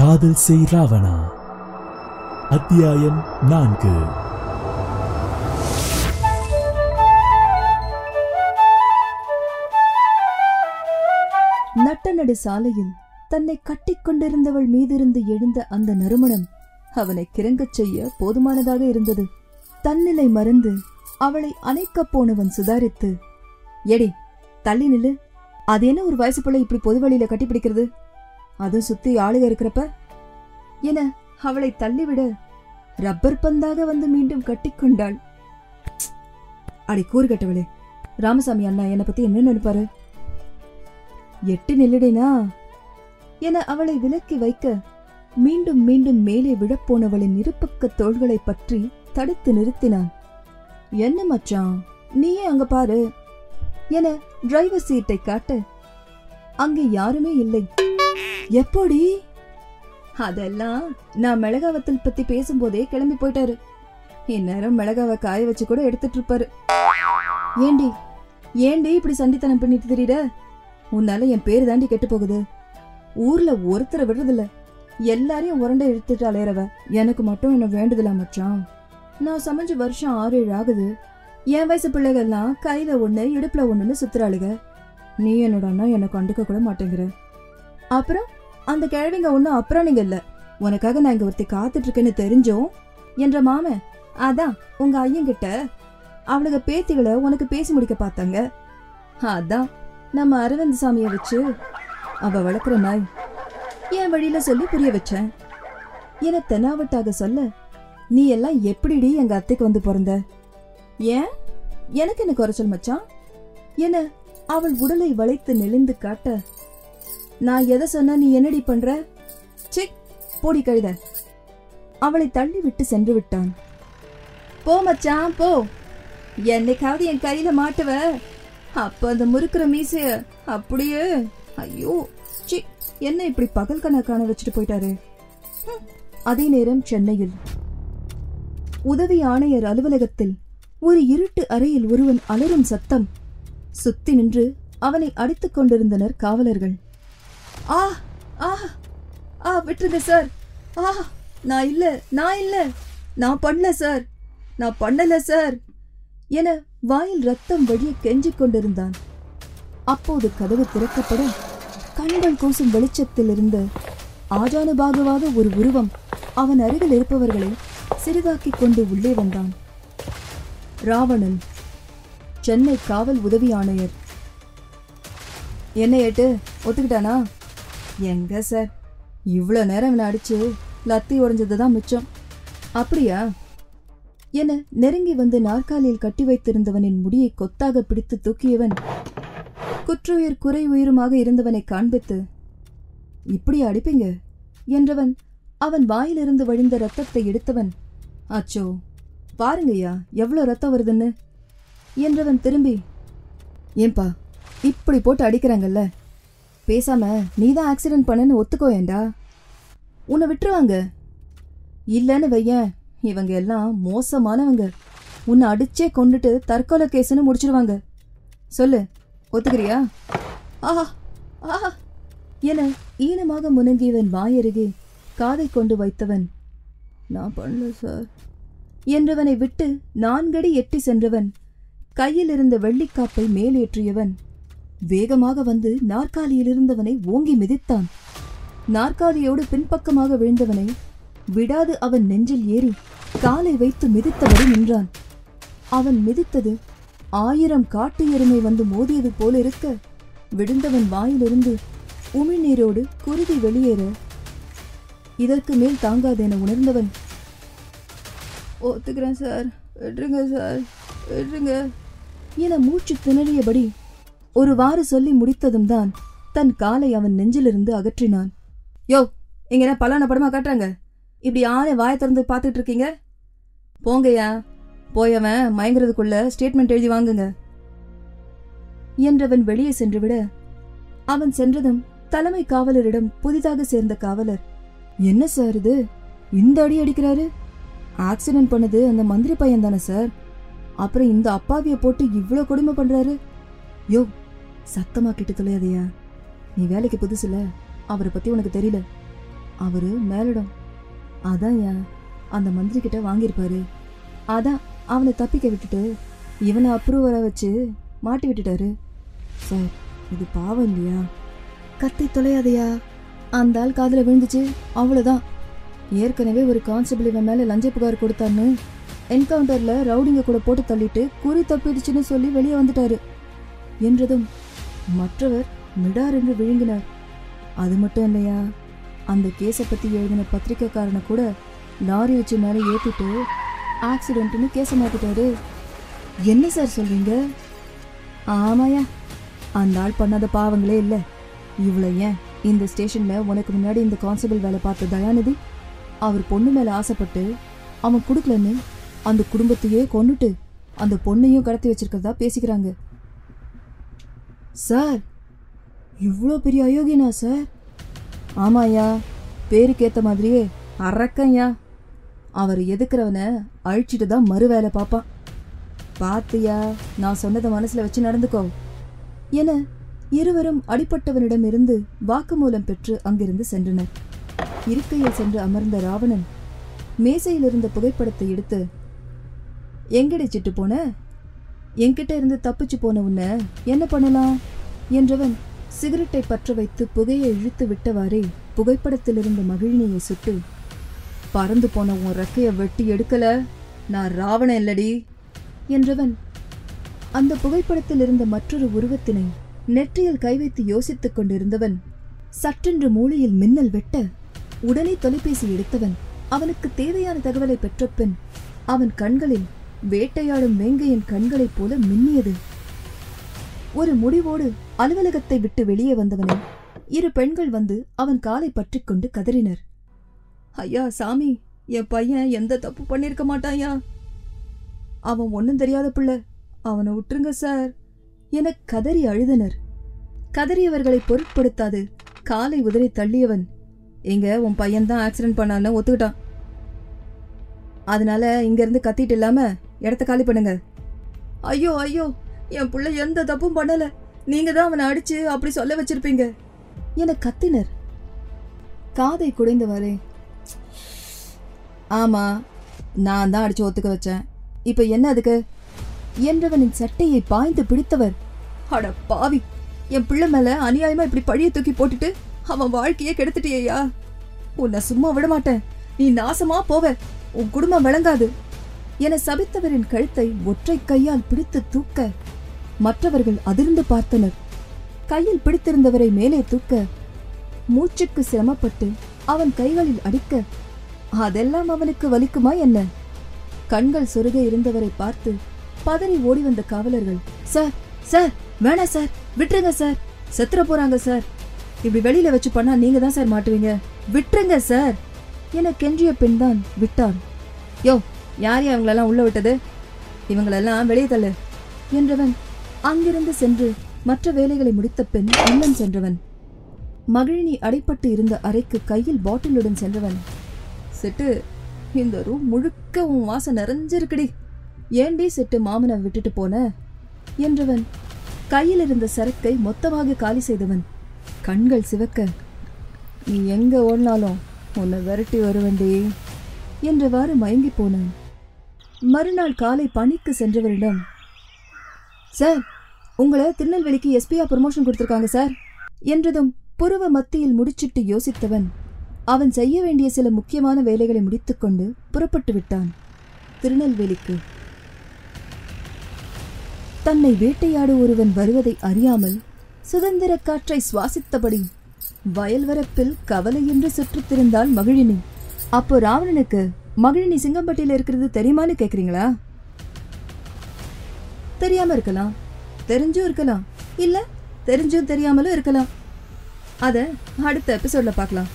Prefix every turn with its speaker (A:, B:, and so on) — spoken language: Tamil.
A: காதல் செய் ராவணா. அத்தியாயம் நான்கு.
B: நட்டநடு சாலையில் தன்னை கட்டிக்கொண்டிருந்தவள் மீதிருந்து எழுந்த அந்த நறுமணம் அவனை கிறங்கச் செய்ய போதுமானதாக இருந்தது. தன்னிலை மறந்து அவளை அணைக்கப் போனவன் சுதாரித்து எடி தள்ளி நில்லு. அது என்ன ஒரு வயசு பிள்ளை இப்படி பொது வழியில கட்டிப்பிடிக்கிறது? அதுவும் சுத்தி ஆளுக இருக்கிறப்ப என அவளை தள்ளிவிட ரப்பர் பந்தாக வந்து மீண்டும் கட்டிக்கொண்டாள். அடி கூறு கட்டவளே ராமசாமி அண்ணா என்னை பத்தி என்ன நினைப்பாரு? எட்டு நில்லுடேனா? என அவளை விலக்கி வைக்க மீண்டும் மீண்டும் மேலே விழப்போனவளின் இருபக்க தோள்களை பற்றி தடுத்து நிறுத்தினான். என்ன மச்சான் நீயே அங்க பாரு என டிரைவர் சீட்டை காட்ட அங்கே யாருமே இல்லை. எப்படி? அதெல்லாம் நான் மிளகாவத்தில் பத்தி பேசும்போதே கிளம்பி போயிட்டாரு. இந்நேரம் மிளகாவை காய வச்சு கூட எடுத்துட்டு இருப்பாரு. ஏண்டி ஏண்டி இப்படி சண்டித்தனம் பண்ணிட்டு தெரியுற? உன்னால என் பேரு தாண்டி கெட்டு போகுது. ஊர்ல ஒருத்தரை விடுறதில்ல. எல்லாரையும் உரண்டை எடுத்துட்டு அலையறவ. எனக்கு மட்டும் என்ன வேண்டுதலா மச்சான்? நான் சமைஞ்சு வருஷம் ஆறு ஏழு ஆகுது. என் வயசு பிள்ளைகள்லாம் கையில ஒண்ணு இடுப்புல ஒண்ணுன்னு சுத்துறாளுக. நீ என்னடான்னா என்னை கண்டுக்க கூட மாட்டேங்கிற. அப்புறம்? அந்த கிழவிங்க ஒன்றும் அப்புறம் நீங்க இல்லை. உனக்காக நான் இங்க ஒருத்தி காத்துட்டு இருக்கேன்னு தெரிஞ்சோம். என்ற மாமன் அதான் உங்க ஐயங்கிட்ட அவளுக பேத்திகளை உனக்கு பேசி முடிக்க பார்த்தாங்க. அதான் நம்ம அரவிந்த் சாமியை வச்சு அவ வளர்க்குற நாய் என் வழியில சொல்லி புரிய வச்சேன். என தெனாவட்டாக சொல்ல நீ எல்லாம் எப்படிடி எங்க அத்தைக்கு வந்து பிறந்த? ஏன்? எனக்கு என்ன குறைச்சல் மச்சான்? என அவள் உடலை வளைத்து நெளிந்து காட்ட நான் எதை சொன்னா நீ என்னடி பண்ற? சிக் போடி கழுத. அவளை தள்ளி விட்டு சென்று விட்டான். போ மச்சான் போ. என்னைக்காவது என் கையில மாட்டுவ. அப்ப அந்த முறுக்குற மீசைய அப்படியே ஐயோ சி என்ன இப்படி பகல் கணக்கான வச்சுட்டு போயிட்டாரு? அதே நேரம் சென்னையில். உதவி ஆணையர் அலுவலகத்தில் ஒரு இருட்டு அறையில் ஒருவன் அலறும் சத்தம். சுத்தி நின்று அவனை அடித்துக் கொண்டிருந்தனர் காவலர்கள். ஆ ஆ ஆ விட்டுருங்க சார். ஆ நான் இல்லை நான் இல்லை. நான் பண்ணல சார். நான் பண்ணல சார். என வாயில் ரத்தம் வழிய கெஞ்சிக் கொண்டிருந்தான். அப்போது கதவு திறக்கப்பட கண்கள் கூசும் வெளிச்சத்தில் இருந்த ஆஜானுபாகுவாக ஒரு உருவம் அவன் அருகில் இருப்பவர்களை சிறிதாக்கிக் கொண்டு உள்ளே வந்தான். ராவணன் சென்னை காவல் உதவி ஆணையர். என்ன ஏட்டு ஒத்துக்கிட்டானா? எங்க சார் இவ்வளோ நேரம் இவனை அடிச்சு லத்தி உறைஞ்சது தான் மிச்சம். அப்படியா? என நெருங்கி வந்து நாற்காலியில் கட்டி வைத்திருந்தவனின் முடியை கொத்தாக பிடித்து தூக்கியவன் குற்றுயிர் குறை உயிருமாக இருந்தவனை காண்பித்து இப்படி அடிப்பீங்க? என்றவன் அவன் வாயிலிருந்து வழிந்த ரத்தத்தை எடுத்தவன் அச்சோ பாருங்கய்யா எவ்வளோ ரத்தம் வருதுன்னு? என்றவன் திரும்பி ஏன்பா இப்படி போட்டு அடிக்கிறாங்கல்ல? பேசாம நீதான் ஆக்சிடென்ட் பண்ணன்னு ஒத்துக்கோயேண்டா உன்னை விட்டுருவாங்க. இல்லைன்னு வையேன் இவங்க எல்லாம் மோசமானவங்க. உன்னை அடிச்சே கொண்டுட்டு தற்கொலை கேஸ்னு முடிச்சிருவாங்க. சொல்லு ஒத்துக்கிறியா? ஆஹா ஆஹா. என ஈனமாக முனங்கியவன் வாயருகே காதை கொண்டு வைத்தவன் நான் பண்ணல சார். என்றவனை விட்டு நான்கடி எட்டி சென்றவன் கையில் இருந்த வெள்ளிக்காப்பை மேலேற்றியவன் வேகமாக வந்து நாற்காலியில் இருந்தவனை ஓங்கி மிதித்தான். நாற்காலியோடு பின்பக்கமாக விழுந்தவனை விடாது அவன் நெஞ்சில் ஏறி காலை வைத்து மிதித்தபடி நின்றான். அவன் மிதித்தது ஆயிரம் காட்டு எருமை வந்து மோதியது போல இருக்க விழுந்தவன் வாயிலிருந்து உமிழ்நீரோடு குருதி வெளியேற இதற்கு மேல் தாங்காதென என உணர்ந்தவன் ஒத்துக்கிறேன் சார் விட்டுருங்க சார் விட்டுருங்க என மூச்சு திணறியபடி ஒருவாறு சொல்லி முடித்ததும் தான் தன் காலை அவன் நெஞ்சிலிருந்து அகற்றினான். யோ இங்க என்ன பலான படமா காட்டுறாங்க? இப்படி யாரே வாயை திறந்து பார்த்துட்டு இருக்கீங்க? போங்கய்யா. போயவன் மயங்குறதுக்குள்ள ஸ்டேட்மெண்ட் எழுதி வாங்குங்க. என்றவன் வெளியே சென்று விட அவன் சென்றதும் தலைமை காவலரிடம் புதிதாக சேர்ந்த காவலர் என்ன சார் இது? இந்த அடி அடிக்கிறாரு? ஆக்சிடென்ட் பண்ணது அந்த மந்திரி பையன் தானே சார்? அப்புறம் இந்த அப்பாவிய போட்டு இவ்வளோ கொடுமை பண்றாரு? யோ சத்தமா கிட்ட தொலையாதையா? நீ வேலைக்கு புதுசுல? அவரை பத்தி உனக்கு தெரியல. அவரு மேலிடம். அதான் ஏன் அந்த மந்திரி கிட்ட வாங்கியிருப்பாரு. அதான் அவனை தப்பிக்க விட்டுட்டு இவனை அப்ரூவரை வச்சு மாட்டி விட்டுட்டாரு. சார் இது பாவம் இல்லையா? கத்தி தொலையாதையா? அந்த ஆள் காதில் விழுந்துச்சு அவ்வளோதான் ஏற்கனவே ஒரு கான்ஸ்டபிள் இவன் மேலே லஞ்ச புகார் கொடுத்தான்னு என்கவுண்டரில் ரவுடிங்க கூட போட்டு தள்ளிட்டு குறி தப்பிடுச்சுன்னு சொல்லி வெளியே வந்துட்டாரு. என்றதும் மற்றவர் மிடார் என்று விழுங்கினார். அது மட்டும் இல்லையா? அந்த கேஸை பத்தி எழுதின பத்திரிக்கைக்காரனை கூட லாரி வச்சு மேலே ஏற்றிட்டு ஆக்சிடென்ட்னு கேஸை மாத்திட்டாரு. என்ன சார் சொல்றீங்க? ஆமாயா அந்த ஆள் பண்ணாத பாவங்களே இல்லை. இவ்வளோ ஏன் இந்த ஸ்டேஷன்ல உனக்கு முன்னாடி இந்த கான்ஸ்டபிள் வேலை பார்த்த தயாநிதி? அவர் பொண்ணு மேலே ஆசைப்பட்டு அவன் கொடுக்கலன்னு அந்த குடும்பத்தையே கொண்டுட்டு அந்த பொண்ணையும் கடத்தி வச்சிருக்கிறதா பேசிக்கிறாங்க. சார் இவ்வளோ பெரிய அயோக்கியனா சார்? ஆமாயா பேருக்கு ஏத்த மாதிரியே அரக்கன்யா அவர் எதுக்குறவனை அழிச்சிட்டு தான் மறு வேலை பார்ப்பான் பார்த்தியா நான் சொன்னதை மனசில் வச்சு நடந்துக்கோ. என இருவரும் அடிப்பட்டவனிடமிருந்து வாக்குமூலம் பெற்று அங்கிருந்து சென்றனர். இருக்கையில் சென்று அமர்ந்த ராவணன் மேசையில் இருந்த புகைப்படத்தை எடுத்து எங்கடி சிட்டு போன? என்கிட்ட இருந்து தப்பிச்சு போன உன்னை என்ன பண்ணலாம்? என்றவன் சிகரெட்டை பற்ற வைத்து புகையை இழுத்து விட்டவாறே புகைப்படத்திலிருந்த மகிழினியை சுட்டு பறந்து போன உன் ரெக்கைய வெட்டி எடுக்கல? நான் ராவணன் இல்லடி என்றவன் அந்த புகைப்படத்தில் இருந்த மற்றொரு உருவத்தினை நெற்றியில் கை வைத்து யோசித்துக் கொண்டிருந்தவன் சற்றென்று மூளையில் மின்னல் வெட்ட உடனே தொலைபேசி எடுத்தவன் அவனுக்கு தேவையான தகவலை பெற்ற பின் அவன் கண்களில் வேட்டையாடும் மேங்கையின் கண்களைப் போல மின்னியது. ஒரு முடிவோடு அலுவலகத்தை விட்டு வெளியே வந்தவனை இரு பெண்கள் வந்து அவன் காலை பற்றிக்கொண்டு கதறினர். ஐயா சாமி என் பையன் எந்த தப்பு பண்ணிருக்க மாட்டாயா? அவன் ஒன்னும் தெரியாத பிள்ளை. அவனை விட்டுருங்க சார். என கதறி அழுதனர். கதறியவர்களை பொருட்படுத்தாது காலை உதறி தள்ளியவன். எங்க உன் பையன் தான் ஆக்சிடென்ட் பண்ணான்னு ஒத்துக்கிட்டான். அதனால இங்க இருந்து கத்திட்டு இல்லாம இடத்த காலி பண்ணுங்க. ஐயோ ஐயோ என் புள்ள எந்த தப்பும் பண்ணல. நீங்க தான் அவனை அடிச்சு அப்படி சொல்ல வச்சிருப்பீங்க. என கத்தினர்? காதை குடைந்தவாறே ஆமா நான் தான் அடிச்சு ஒத்துக்க வச்சேன். இப்ப என்ன அதுக்கு? என்றவனின் சட்டையை பாய்ந்து பிடித்தவர். அட பாவி என் பிள்ளை மேல அநியாயமா இப்படி பழிய தூக்கி போட்டுட்டு அவன் வாழ்க்கையே கெடுத்துட்டியா உன்னை சும்மா விட மாட்டேன் நீ நாசமா போவ. உன் குடும்பம் விளங்காது. என சபித்தவரின் கழுத்தை ஒற்றை கையால் பிடித்து தூக்க மற்றவர்கள் அதிர்ந்து பார்த்தனர். கையில் பிடித்திருந்தவரை மேலே தூக்க மூச்சுக்கு சிரமப்பட்டு அவன் கைகளில் அடிக்க அதெல்லாம் அவனுக்கு வலிக்குமா என்ன? கண்கள் சொருக இருந்தவரை பார்த்து பதறி ஓடி வந்த காவலர்கள் சார் சார் வேணாம் சார் விட்டுருங்க சார் செத்துற போறாங்க சார். இப்படி வெளியில வச்சு பண்ணா நீங்க தான் சார் மாட்டுவீங்க. விட்டுருங்க சார் என கெஞ்சிய பெண் தான் விட்டான். யோ யார் அவங்களெல்லாம் உள்ள விட்டது? இவங்களெல்லாம் வெளியே தள்ளு. என்றவன் அங்கிருந்து சென்று மற்ற வேலைகளை முடித்த பெண் உள்ளம் சென்றவன். மகிழினி அடைப்பட்டு இருந்த அறைக்கு கையில் பாட்டிலுடன் சென்றவன். செட்டு இந்த ரூம் முழுக்க உன் வாசம் நிறைஞ்சிருக்குடி. ஏண்டி செட்டு மாமனை விட்டுட்டு போன? என்றவன் கையில் இருந்த சரக்கை மொத்தமாக காலி செய்தவன். கண்கள் சிவக்க நீ எங்க ஓடினாலும் உன்னை விரட்டி வருவண்டி என்றவாறு மயங்கி போனான். மறுநாள் காலை பணிக்கு சென்றவரிடம் சார் உங்களை திருநெல்வேலிக்கு எஸ்பியா ப்ரமோஷன் கொடுத்துருக்காங்க சார் என்றதும் புருவ மத்தியில் முடிச்சிட்டு யோசித்தவன் அவன் செய்ய வேண்டிய சில முக்கியமான வேலைகளை முடித்துக்கொண்டு புறப்பட்டு விட்டான். திருநெல்வேலிக்கு தன்னை வேட்டையாடு ஒருவன் வருவதை அறியாமல் சுதந்திர காற்றை சுவாசித்தபடி வயல்வரப்பில் கவலை என்று சுற்றித்திருந்தாள் மகிழினி. அப்போ ராவணனுக்கு மகிழினி சிங்கம்பட்டியில் இருக்கிறது தெரியுமான்னு கேட்குறீங்களா தெரியாம இருக்கலாம். தெரிஞ்சும் இருக்கலாம். இல்ல தெரிஞ்சும் தெரியாமலும் இருக்கலாம். அதை அடுத்த எபிசோட்ல பார்க்கலாம்.